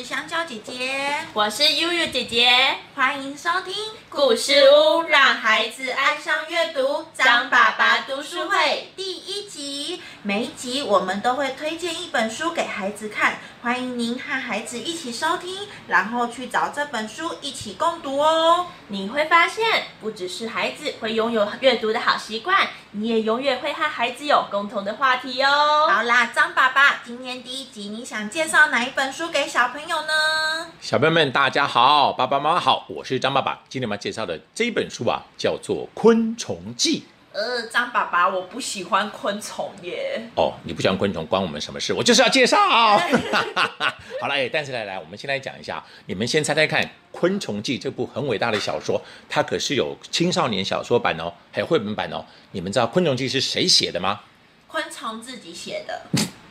是香蕉姐姐，我是悠悠姐姐，欢迎收听故事屋，让孩子爱上阅读。张爸爸读书会第一集，每一集我们都会推荐一本书给孩子看，欢迎您和孩子一起收听，然后去找这本书一起共读哦。你会发现，不只是孩子会拥有阅读的好习惯，你也永远会和孩子有共同的话题哦。好啦，张爸爸，今天第一集你想介绍哪一本书给小朋友呢？小朋友们，大家好，爸爸妈妈好，我是张爸爸。今天我们要介绍的这本书啊，叫做《昆虫记》。呃，张爸爸，我不喜欢昆虫耶。哦，你不喜欢昆虫，关我们什么事？我就是要介绍。好了，哎，但是来来，我们先来讲一下，你们先猜猜看，《昆虫记》这部很伟大的小说，它可是有青少年小说版哦，还有绘本版哦。你们知道《昆虫记》是谁写的吗？昆虫自己写的，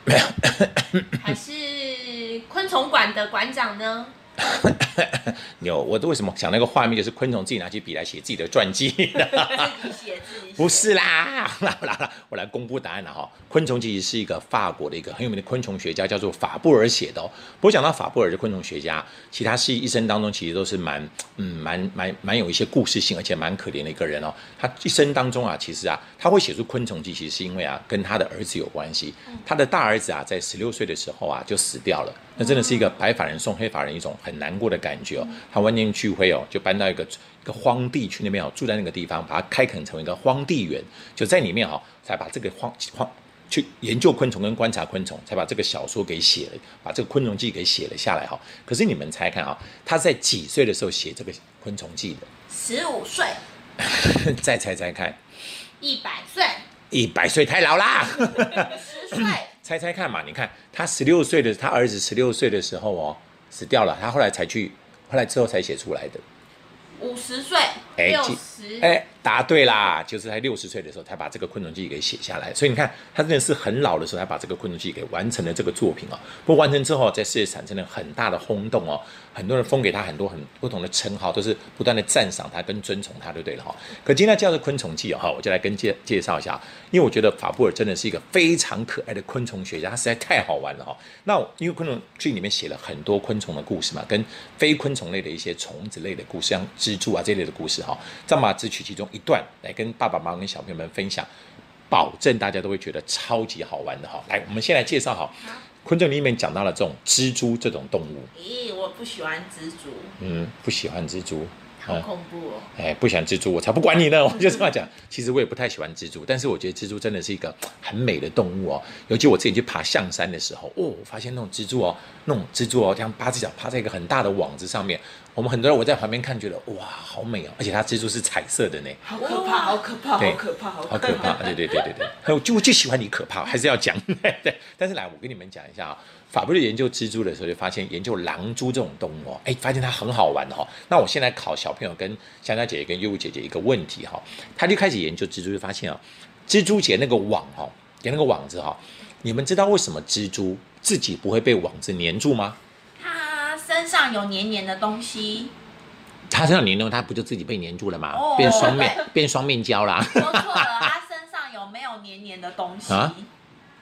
没有，还是昆虫馆的馆长呢？有，我为什么想那个画面，就是昆虫自己拿起笔来写自己的传记？自己写自己写。不是啦，啦啦啦，我来公布答案了哈。昆虫其实是一个法国的一个很有名的昆虫学家，叫做法布尔写的哦。不过讲到法布尔的昆虫学家，其他是一生当中其实都是蛮嗯蛮蛮蛮有一些故事性，而且蛮可怜的一个人哦。他一生当中啊，其实啊，他会写出昆虫记，其实是因为啊，跟他的儿子有关系。他的大儿子啊，在十六岁的时候啊，就死掉了。那真的是一个白发人送黑发人一种很难过的感觉哦。他万念俱灰哦，就搬到一个一个荒地去那边哦，住在那个地方，把它开垦成为一个荒地园，就在里面哦，才把这个荒荒去研究昆虫跟观察昆虫，才把这个小说给写了，把这个昆虫记给写了下来哈。可是你们猜看啊，他在几岁的时候写这个昆虫记的？十五岁，再猜猜看，一百岁，一百岁太老啦。十岁，猜猜看嘛，你看他十六岁的，他儿子十六岁的时候哦，死掉了，他后来才去，后来之后才写出来的。五十岁，哎六十，哎，答对啦，就是在六十岁的时候才把这个昆虫记给写下来。所以你看，他真的是很老的时候才把这个昆虫记给完成了这个作品哦。不过完成之后，在世界产生了很大的轰动哦，很多人封给他很多很不同的称号，都是不断的赞赏他跟尊崇他，就对了哈。可今天叫做昆虫记哦，我就来跟介介绍一下，因为我觉得法布尔真的是一个非常可爱的昆虫学家，他实在太好玩了哈。那因为昆虫记里面写了很多昆虫的故事嘛，跟非昆虫类的一些虫子类的故事，像蜘蛛啊这类的故事哈，张马只取其中一段来跟爸爸妈妈跟小朋友们分享，保证大家都会觉得超级好玩的哈。来，我们先来介绍哈，昆虫里面讲到了这种蜘蛛这种动物，咦，我不喜欢蜘蛛，嗯，不喜欢蜘蛛，好恐怖哦。哎，不喜欢蜘蛛，我才不管你呢！我就这么讲。其实我也不太喜欢蜘蛛，但是我觉得蜘蛛真的是一个很美的动物哦。尤其我自己去爬象山的时候，哦，我发现那种蜘蛛哦，那种蜘蛛哦，这样八只脚趴在一个很大的网子上面。我们很多人我在旁边看，觉得哇，好美哦！而且它蜘蛛是彩色的呢，好可怕，好可怕，好可怕，好好可怕！对对对对对，还有 就我就喜欢你可怕，还是要讲。对，但是来，我跟你们讲一下啊，法布瑞研究蜘蛛的时候，就发现研究狼蛛这种动物哦，哎，发现它很好玩哈、哦。那我现在考小朋友跟香蕉姐姐跟优舞姐姐一个问题哈、他就开始研究蜘蛛，就发现啊，蜘蛛结那个网哦，结那个网子哈、你们知道为什么蜘蛛自己不会被网子粘住吗？它身上有黏黏的东西，它身上黏黏，它不就自己被黏住了吗？哦变双面，变双面胶啦。说错了，它身上有没有黏黏的东西？啊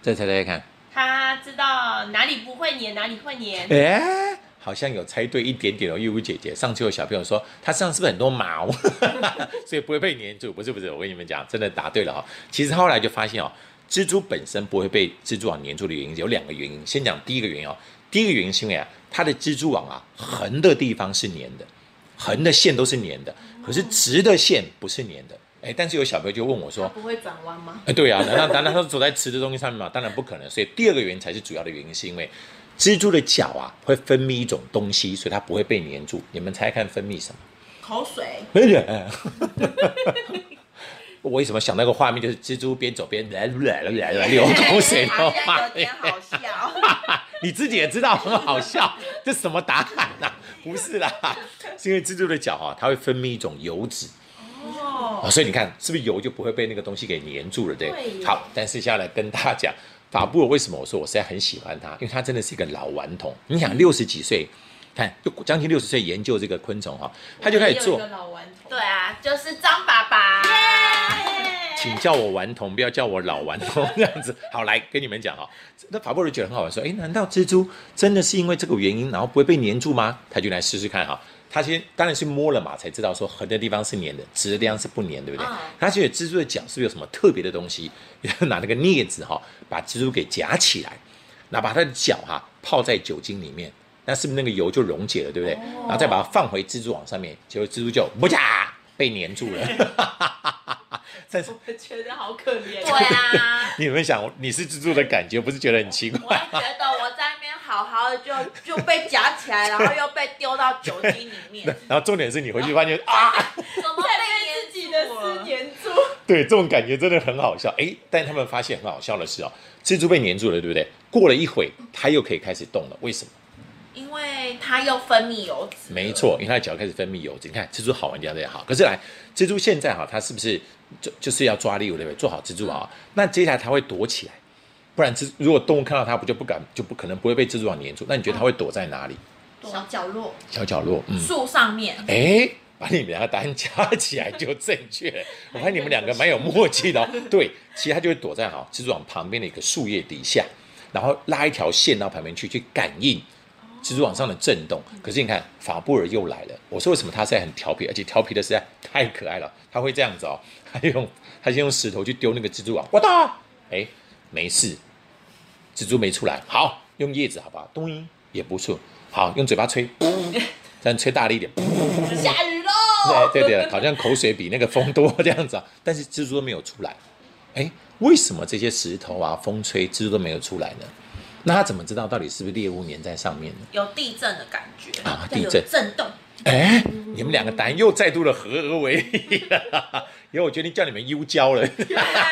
再猜猜看。他知道哪里不会黏，哪里会黏。哎，好像有猜对一点点哦，玉舞姐姐。上次有小朋友说他身上是不是很多毛，所以不会被粘住？不是不是，我跟你们讲，真的答对了哈、其实后来就发现哦，蜘蛛本身不会被蜘蛛网粘住的原因有两个原因。先讲第一个原因哦，第一个原因是因为啊，它的蜘蛛网啊横的地方是粘的，横的线都是粘的，可是直的线不是粘的。哎，但是有小朋友就问我说，不会转弯吗？哎，对啊，难道难道他走在直的东西上面吗？当然不可能。所以第二个原因才是主要的原因，是因为蜘蛛的脚啊会分泌一种东西，所以它不会被粘住。你们猜看分泌什么？口水，我为什么想那个画面，就是蜘蛛边走边来来来来流口水的画面 有点？好笑。你自己也知道很好笑，这什么答案呐、不是啦，是因为蜘蛛的脚啊，它会分泌一种油脂。哦，哦，所以你看，是不是油就不会被那个东西给粘住了，对对好，但是下来跟大家讲，法布尔为什么我说我实在很喜欢他，因为他真的是一个老顽童。你想，六十几岁，看就将近六十岁研究这个昆虫哈，他就开始做一个。老顽童。对啊，就是张请叫我顽童，不要叫我老顽童这样子。好，来跟你们讲哈，那法布尔觉得很好玩，说，哎，难道蜘蛛真的是因为这个原因，然后不会被粘住吗？他就来试试看哈。他先当然是摸了嘛，才知道说横的地方是粘的，直的地方是不粘，对不对？嗯他觉得蜘蛛的脚是不是有什么特别的东西？拿那个镊子哈，把蜘蛛给夹起来，那把它的脚哈泡在酒精里面，那是不是那个油就溶解了，对不对？然后再把它放回蜘蛛网上面，结果蜘蛛就不呀被粘住了。但是我觉得好可怜。对啊，你有没有想，你是蜘蛛的感觉，不是觉得很奇我怪？也觉得我在那边好好的就就被夹起来，然后又被丢到酒精里面，然后重点是你回去发现啊，怎么被被自己的丝粘住。对，这种感觉真的很好笑。哎，但他们发现很好笑的是哦，蜘蛛被粘住了，对不对？过了一会，它又可以开始动了。为什么？它又分泌油脂，没错，因为它的脚开始分泌油脂。你看蜘蛛好玩地方在好，可是来蜘蛛现在哈，它是不是就就是要抓猎物对不对？做好蜘蛛网，那接下来它会躲起来，不然蜘如果动物看到它，不就不敢就不可能不会被蜘蛛网粘住？那你觉得它会躲在哪里？小角落，小角落，嗯，树上面，哎，把你们两个答案加起来就正确了。我看你们两个蛮有默契的哦。对，其实它就会躲在哈蜘蛛网旁边的一个树叶底下，然后拉一条线到旁边去，去感应蜘蛛网上的震动。可是你看，法布尔又来了。我说为什么他现在很调皮，而且调皮的实在太可爱了。他会这样子哦，他用他先用石头去丢那个蜘蛛网，哇哒，哎，没事，蜘蛛没出来。好，用叶子好不好？咚也不错。好，用嘴巴吹，这样吹大力一点。下雨喽，对对对，好像口水比那个风多这样子啊，但是蜘蛛都没有出来。哎，为什么这些石头啊、风吹蜘蛛都没有出来呢？那他怎么知道到底是不是猎物粘在上面呢？有地震的感觉啊地震。震动，哎，你们两个答案又再度的合而为一了，以后我决定叫你们优胶了，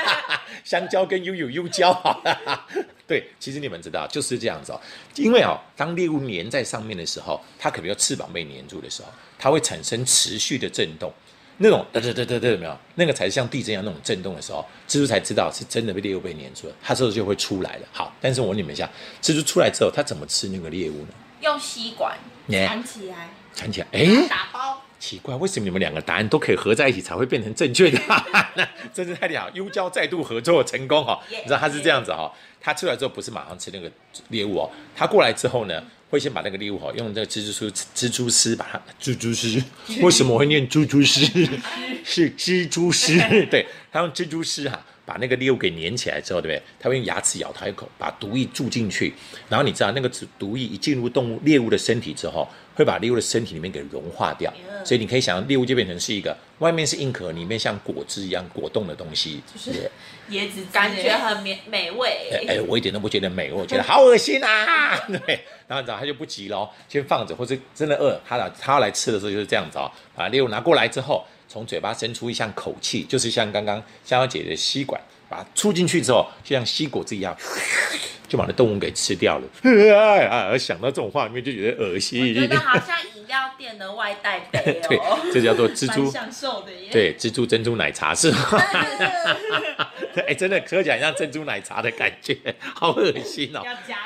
香蕉跟悠悠优胶好了。对，其实你们知道就是这样子哦，因为哦，当猎物粘在上面的时候，它可能有翅膀被粘住的时候，它会产生持续的震动，那种嘚嘚嘚嘚嘚，有没有？那个才是像地震一样那种震动的时候，蜘蛛才知道是真的被猎物被粘住了，它这时候就会出来了。好，但是我问你们一下，蜘蛛出来之后，它怎么吃那个猎物呢？用吸管耶缠起来，缠起来，哎，打包，奇怪，为什么你们两个答案都可以合在一起才会变成正确的答案呢？真是太厉害！优胶再度合作成功哈、耶你知道它是这样子哈、它出来之后不是马上吃那个猎物哦，它过来之后呢，会先把那个猎物哈、用这个蜘蛛丝蜘蛛丝把它蜘蛛丝，为什么我会念蜘蛛丝？是蜘蛛丝，对他用蜘蛛丝哈、把那个猎物给粘起来之后，对不对？他会用牙齿咬它一口，把毒液注进去，然后你知道那个毒液一进入动物猎物的身体之后，会把猎物的身体里面给融化掉，所以你可以想象猎物就变成是一个外面是硬壳，里面像果汁一样果冻的东西。就是椰子感觉很美美味。哎、哎我一点都不觉得美，我觉得好恶心啊！对，然后你知道他就不急喽，先放着，或者真的饿，他来他要来吃的时候就是这样子哦，把猎物拿过来之后，从嘴巴伸出一项口气，就是像刚刚香香姐的吸管，把它出进去之后，就像吸果子一样，就把那动物给吃掉了。哎呀，想到这种画面就觉得恶心。觉得好像饮料店的外带杯对哦。这叫做 蜘蛛蛮享受的耶。对，蜘蛛珍珠奶茶是吗？哎，真的喝起来像珍珠奶茶的感觉，好恶心哦。要加料。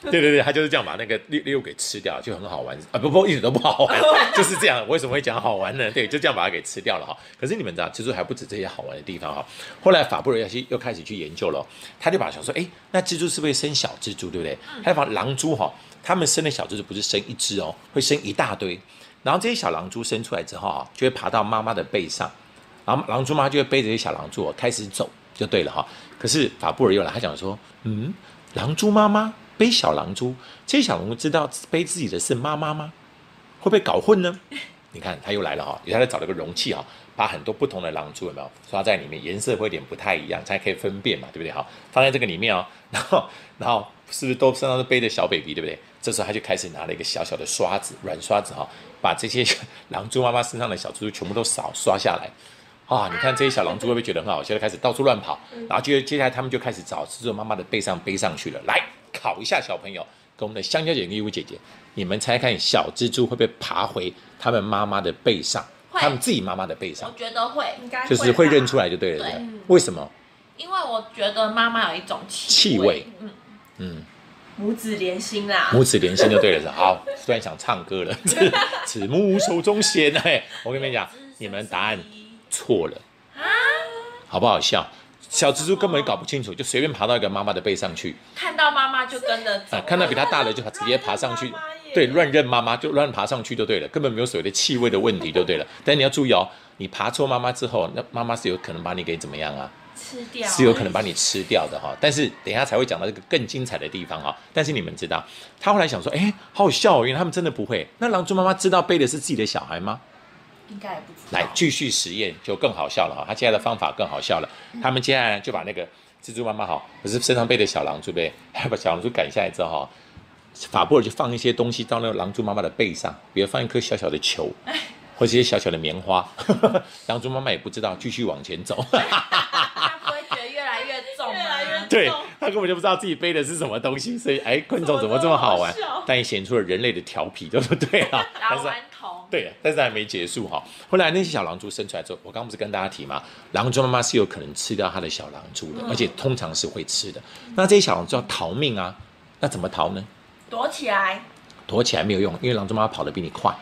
对对对，他就是这样把那个猎猎物给吃掉，就很好玩啊！不不，一点都不好玩，就是这样。我为什么会讲好玩呢？对，就这样把它给吃掉了哈。可是你们知道，蜘蛛还不止这些好玩的地方哈。后来法布尔又去又开始去研究了，他就把想说，哎，那蜘蛛是不是生小蜘蛛，对不对？他就把狼蛛哈，他们生的小蜘蛛不是生一只哦，会生一大堆。然后这些小狼蛛生出来之后啊，就会爬到妈妈的背上，然后狼蛛妈就会背着这些小狼蛛哦开始走，就对了哈。可是法布尔又来，他讲说，嗯，狼蛛妈妈背小狼蛛，这些小狼蛛知道背自己的是妈妈吗？会不会搞混呢？你看他又来了哈，他在找了个容器哈，把很多不同的狼蛛有没有刷在里面，颜色会有点不太一样，才可以分辨嘛，对不对？哈，放在这个里面哦，然后然后是不是都身上都背着小 baby，对不对？这时候他就开始拿了一个小小的刷子，软刷子哈，把这些狼蛛妈妈身上的小蜘蛛全部都扫刷下来。啊，你看这些小狼蛛会不会觉得很好笑？开始到处乱跑，然后接接下来他们就开始找蜘蛛妈妈的背上背上去了。来考一下小朋友，跟我们的香蕉姐跟义乌姐姐，你们猜看小蜘蛛会不会爬回他们妈妈的背上，他们自己妈妈的背上我，觉得会，应该就是会认出来就对了。对为什么？因为我觉得妈妈有一种气味味，嗯，嗯，母子连心啦。母子连心就对了。是 好，突然想唱歌了。此此母手中线，哎，我跟你们讲，你们答案错了。好不好笑？小蜘蛛根本搞不清楚，就随便爬到一个妈妈的背上去，看到妈妈就跟着走啊，，看到比它大的就直接爬上去对，乱认妈妈就乱爬上去就对了，根本没有所谓的气味的问题就对了。但你要注意哦，你爬错妈妈之后，那妈妈是有可能把你给怎么样啊？吃掉，是有可能把你吃掉的哈。但是等一下才会讲到这个更精彩的地方哈。但是你们知道，他后来想说，哎，好好笑哦，原来他们真的不会。那狼蛛妈妈知道背的是自己的小孩吗？应该也不知道。来继续实验就更好笑了哈。他接下来的方法更好笑了，他们接下来就把那个蜘蛛妈妈哈，不是身上背的小狼蛛呗，把小狼蛛赶下来之后哈，法布尔就放一些东西到那个狼蛛妈妈的背上，比如放一颗小小的球。或者一些小小的棉花，狼蛛妈妈也不知道，继续往前走。他不会觉得越来越重吗？越来越对他根本就不知道自己背的是什么东西，所以哎，昆虫怎么这么好玩？但也显出了人类的调皮，对不对啊？但是打顽童，对，但是还没结束哈。后来那些小狼蛛生出来之后，我刚刚不是跟大家提吗？狼蛛妈妈是有可能吃掉它的小狼蛛的，而且通常是会吃的。那这些小狼蛛要逃命啊，那怎么逃呢？躲起来，躲起来没有用，因为狼蛛妈妈跑得比你快，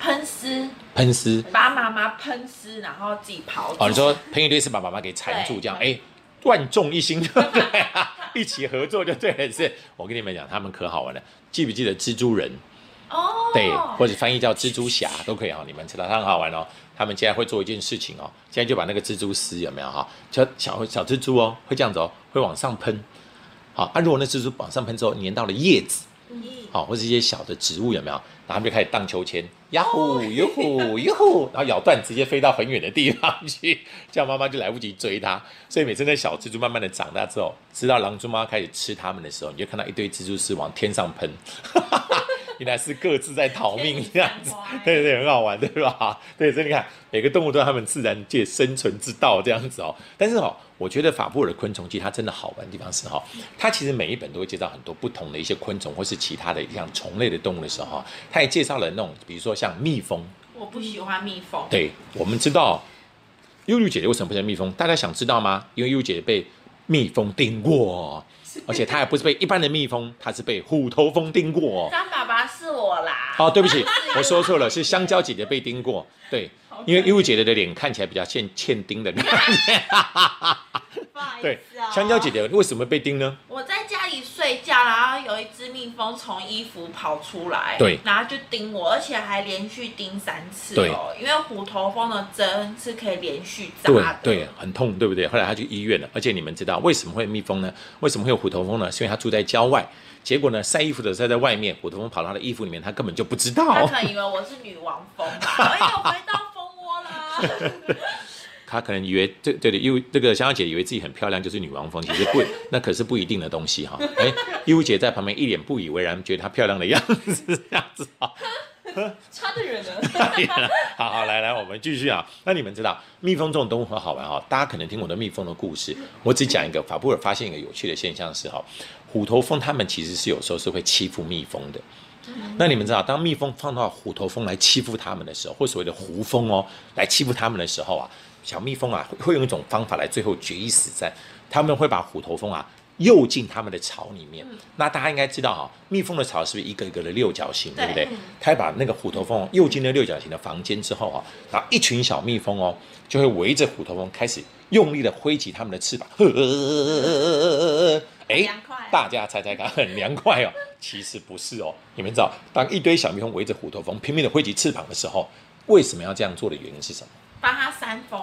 喷丝，喷丝把妈妈喷丝，然后自己跑走。哦，你说喷一堆是把妈妈给缠住，这样哎，万众一心，对 不对啊？一起合作就对了。是我跟你们讲，他们可好玩了，记不记得蜘蛛人？哦，对，或者翻译叫蜘蛛侠都可以哈，你们知道他很好玩哦。他们现在会做一件事情哦，现在就把那个蜘蛛丝有没有哈，小小小蜘蛛哦，会这样子哦，会往上喷。好，啊，如果那蜘蛛往上喷之后粘到了叶子，好，或者一些小的植物有没有？然后他们就开始荡秋千，呀呼 哟呼哟呼，然后咬断直接飞到很远的地方去，这样妈妈就来不及追它。所以每次那小蜘蛛慢慢的长大之后，知道狼蛛妈开始吃它们的时候，你就看到一堆蜘蛛丝往天上喷。原来是各自在逃命这样子，对对对，很好玩，对吧？对，所以你看，每个动物都有它们自然界生存之道这样子哦。但是哦，我觉得法布尔的昆虫记它真的好玩的地方是哈、哦，它其实每一本都会介绍很多不同的一些昆虫或是其他的像虫类的动物的时候哈，它也介绍了那种比如说像蜜蜂，我不喜欢蜜蜂。对，我们知道悠悠姐姐为什么不喜欢蜜蜂，大家想知道吗？因为悠悠姐姐被蜜蜂叮过，而且他还不是被一般的蜜蜂，他是被虎头蜂叮过。张爸爸是我啦。哦，对不起，我说错了，是香蕉姐姐被叮过。对，因为义务姐姐的脸看起来比较欠欠叮的感觉。不好意对思哦，香蕉姐姐为什么被叮呢？我在家里睡觉，然后有一只蜜蜂从衣服跑出来，对然后就叮我，而且还连续叮三次对哦。因为虎头蜂的针是可以连续扎的，对，很痛，对不对？后来他去医院了，而且你们知道为什么会有蜜蜂呢？为什么会有虎头蜂呢？是因为他住在郊外，结果呢晒衣服的时候在外面，虎头蜂跑到他的衣服里面，他根本就不知道他道。可能以为我是女王蜂吧，哎呦，回到蜂窝了。她可能以为这对的，因为这个香蕉姐以为自己很漂亮，就是女王蜂，其实不，那可是不一定的东西哈。哎，义乌姐在旁边一脸不以为然，觉得她漂亮的样子，这样子哈。差得远呢。好好，来来，我们继续啊。那你们知道蜜蜂这种动物很好玩哈、大家可能听我的蜜蜂的故事，我只讲一个。法布尔发现一个有趣的现象是哈、虎头蜂它们其实是有时候是会欺负蜜蜂的。那你们知道，当蜜蜂放到虎头蜂来欺负它们的时候，或所谓的胡蜂哦来欺负它们的时候啊，小蜜蜂啊会用一种方法来最后决一死战，他们会把虎头蜂啊诱进他们的巢里面。那大家应该知道哈、蜜蜂的巢是不是一个一个的六角形，对不对？它会把那个虎头蜂诱进了六角形的房间之后啊，然后一群小蜜蜂哦就会围着虎头蜂开始用力的挥起它们的翅膀，哎凉快，大家猜猜看，很凉快哦。其实不是哦，你们知道，当一堆小蜜蜂围着虎头蜂拼命的挥起翅膀的时候，为什么要这样做的原因是什么？帮他扇风，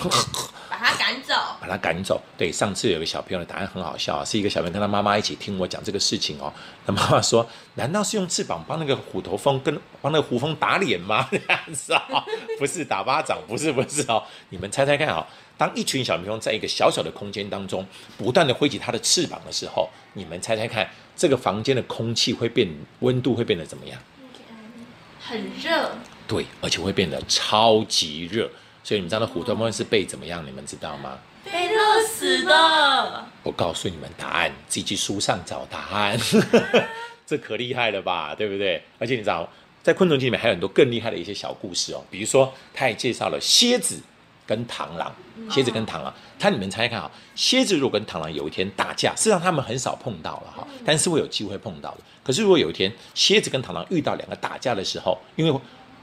把他赶走。把他赶走。对，上次有个小朋友的答案很好笑啊，是一个小朋友跟他妈妈一起听我讲这个事情哦。他妈妈说：“难道是用翅膀帮那个虎头蜂跟帮那个胡蜂打脸吗？”这样子啊、不是打巴掌，不是不是哦。你们猜猜看啊、当一群小蜜蜂在一个小小的空间当中不断的挥起它的翅膀的时候，你们猜猜看，这个房间的空气会变温度会变得怎么样？很热，对，而且会变得超级热。所以你们知道那虎头蜂是被怎么样？你们知道吗？被热死的，我告诉你们答案，自己去书上找答案，这可厉害了吧，对不对？而且你知道，在昆虫记里面还有很多更厉害的一些小故事哦，比如说他也介绍了蝎子跟螳螂，蝎子跟螳螂，它你们猜猜看啊、蝎子如果跟螳螂有一天打架，事实上他们很少碰到了哈，但是会有机会碰到的。可是如果有一天蝎子跟螳螂遇到两个打架的时候，因为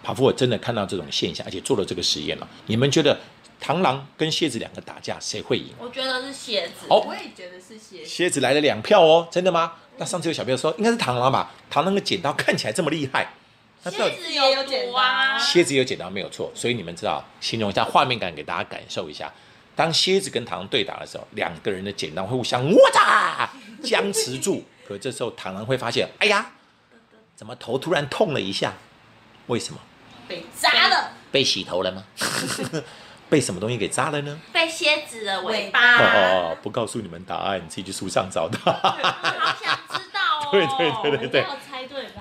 帕夫尔真的看到这种现象，而且做了这个实验了，你们觉得螳螂跟蝎子两个打架，谁会赢？我觉得是蝎子。哦我也觉得是蝎子。蝎子来了两票哦，真的吗？那上次有小朋友说应该是螳螂吧？螳螂的剪刀看起来这么厉害，蝎子也有毒啊！蝎子有剪刀没有错，所以你们知道，形容一下画面感给大家感受一下。当蝎子跟螳螂对打的时候，两个人的剪刀会互相哇嚓僵持住。可这时候螳螂会发现，哎呀，怎么头突然痛了一下？为什么？被扎了，被洗头了吗？被什么东西给扎了呢？被蝎子的尾尾巴。哦哦哦，不告诉你们答案，你自己去书上找到。好想知道哦。对对对对对？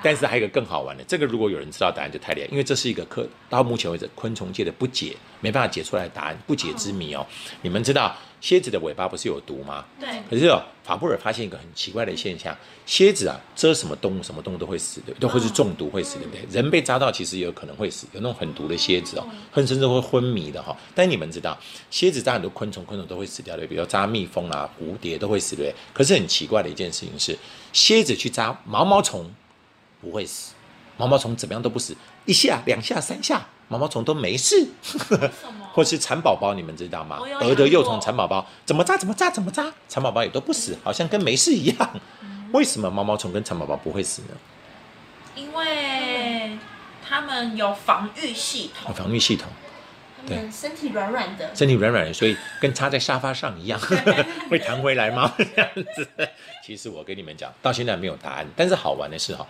但是还有一个更好玩的，这个如果有人知道答案就太厉害，因为这是一个科到目前为止昆虫界的不解，没办法解出来的答案，不解之谜哦。你们知道蝎子的尾巴不是有毒吗？对，可是哦，法布尔发现一个很奇怪的现象，蝎子啊蛰什么动物，什么动物都会死的，都会是中毒会死，对不对？人被扎到其实也有可能会死，有那种很毒的蝎子哦，很甚至会昏迷的哈、但你们知道，蝎子扎很多昆虫，昆虫都会死掉的，比如扎蜜蜂啊、蝴蝶都会死，对不对？可是很奇怪的一件事情是，蝎子去扎毛毛虫不会死，毛毛虫怎么样都不死，一下、两下、三下，毛毛虫都没事。或是蚕宝宝，你们知道吗？蛾的幼虫蚕宝宝怎么扎怎么扎怎么扎，蚕宝宝也都不死，好像跟没事一样。为什么毛毛虫跟蚕宝宝不会死呢？因为它们有防御系统。防御系统，对身体软软的，身体软软的，所以跟插在沙发上一样，会弹回来吗？这样子。其实我跟你们讲，到现在没有答案，但是好玩的是哈，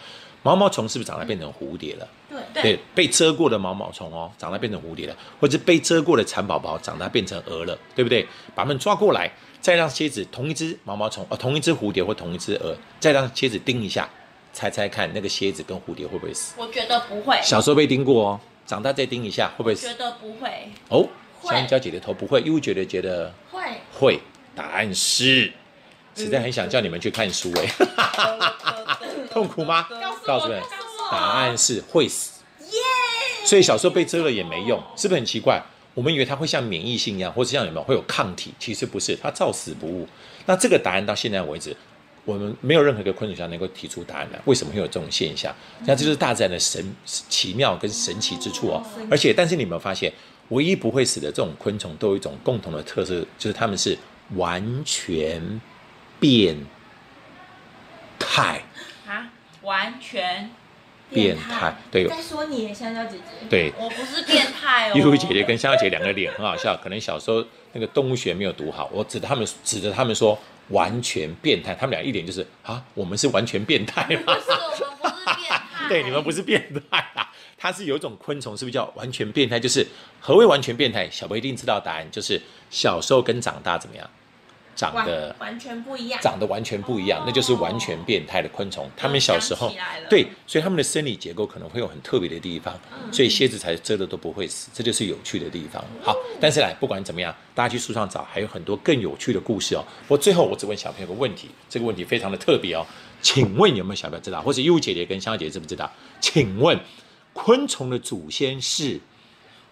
毛毛虫是不是长大变成蝴蝶了？对，对对，被蛰过的毛毛虫哦，长大变成蝴蝶了，或者被蛰过的蚕宝宝长大变成蛾了，对不对？把它们抓过来，再让蝎子同一只毛毛虫，哦，同一只蝴蝶或同一只蛾，再让蝎子叮一下，猜猜看那个蝎子跟蝴蝶会不会死？我觉得不会，小时候被叮过哦，长大再叮一下会不会死觉？得不会。哦，香蕉姐姐头不会，又觉得觉得会会，答案是，实在很想叫你们去看书哎，痛苦吗？告诉你们，答案是会死。所以小时候被蛰了也没用，是不是很奇怪？我们以为它会像免疫性一样，或者像有没有会有抗体，其实不是，它照死不误。那这个答案到现在为止，我们没有任何一个昆虫学家能够提出答案来，为什么会有这种现象？那这就是大自然的神奇妙跟神奇之处哦。而且，但是你有没有发现，唯一不会死的这种昆虫都有一种共同的特色，就是它们是完全变态。啊，完全，变态，对在说你，香蕉姐姐，对，我不是变态哦。一如姐姐跟香蕉姐两个脸很好笑，可能小时候那个动物学没有读好，我指他们指着他们说完全变态，他们俩一脸就是啊，我们是完全变态吗？不是，我们不是变态。对，你们不是变态啊，它是有一种昆虫，是不是叫完全变态？就是何谓完全变态？小朋友一定知道答案，就是小时候跟长大怎么样，长得完完全不一样。长得完全不一样，那就是完全变态的昆虫。他们小时候对，所以他们的生理结构可能会有很特别的地方，嗯所以蝎子才蛰的都不会死，这就是有趣的地方。好，但是来不管怎么样，大家去书上找，还有很多更有趣的故事哦。我最后我只问小朋友个问题，这个问题非常的特别哦，请问有没有小朋友知道，或者优姐姐跟香姐姐知不知道？请问昆虫的祖先是？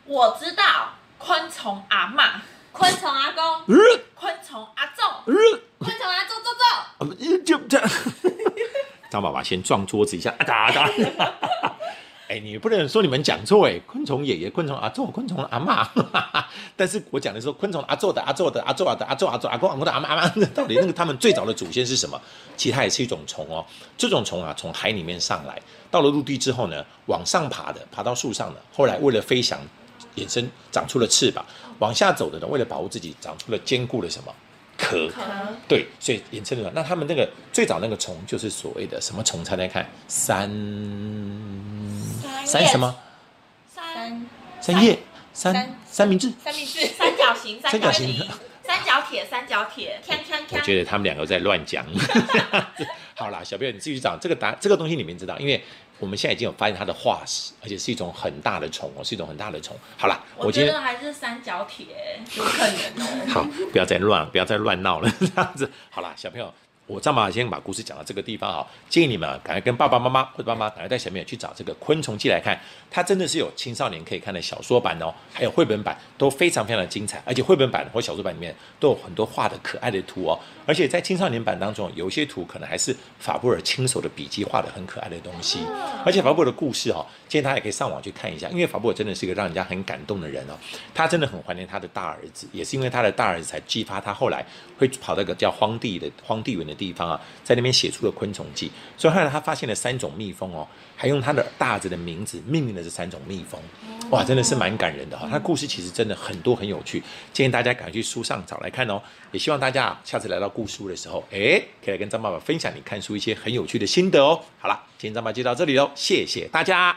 我知道，昆虫阿嬷，昆虫阿公，呃。昆虫阿仲，呃。昆虫阿周周周，呃就这样。张爸爸先撞桌子一下，啊哒哒。哎，你不能说你们讲错哎，昆虫爷爷、昆虫阿宙、昆虫阿妈，但是我讲的是说昆虫阿宙的阿宙的阿宙啊的阿宙阿宙阿公阿公的阿妈阿妈，到底那个他们最早的祖先是什么？其实它也是一种虫哦，这种虫啊从海里面上来，到了陆地之后呢，往上爬的，爬到树上的，后来为了飞翔，衍生长出了翅膀，往下走的呢，为了保护自己，长出了坚固的什么壳？壳对，所以衍生了。那他们那个最早那个虫就是所谓的什么虫？猜猜看，三三什么？三三三叶？三三三明治？三明治，三角形，三角形形，三角铁，三角铁。锵锵锵，我觉得他们两个在乱讲。好啦，小朋友你自己去找这个答这个东西，你们知道，因为我们现在已经有发现它的化石，而且是一种很大的虫哦，是一种很大的虫。好啦，我觉得还是三角铁，有可能哦。好，不要再乱，不要再乱闹了，这样子。好啦，小朋友，我这么先把故事讲到这个地方啊，建议你们啊，赶快跟爸爸妈妈或者爸妈赶快带小朋友去找这个《昆虫记》来看，它真的是有青少年可以看的小说版哦，还有绘本版，都非常非常的精彩，而且绘本版或小说版里面都有很多画的可爱的图哦，而且在青少年版当中，有一些图可能还是法布尔亲手的笔记画的很可爱的东西，而且法布尔的故事哦，建议大家也可以上网去看一下，因为法布尔真的是一个让人家很感动的人哦，他真的很怀念他的大儿子，也是因为他的大儿子才激发他后来会跑到一个叫荒地的荒地园的地方啊，在那边写出了《昆虫记》，所以后来他发现了三种蜜蜂哦，还用他的大儿子的名字命名了这三种蜜蜂，哇，真的是蛮感人的哈、他的故事其实真的很多很有趣，建议大家赶快去书上找来看哦。也希望大家下次来到故事的时候，哎，可以来跟张爸爸分享你看书一些很有趣的心得哦。好了，今天张爸爸就到这里喽，谢谢大家。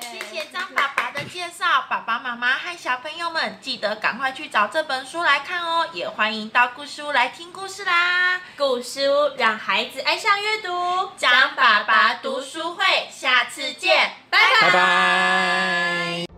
谢谢张爸爸的介绍，爸爸妈妈和小朋友们记得赶快去找这本书来看哦，也欢迎到故事屋来听故事啦。故事屋让孩子爱上阅读，张爸爸读书会，下次见，拜拜拜拜。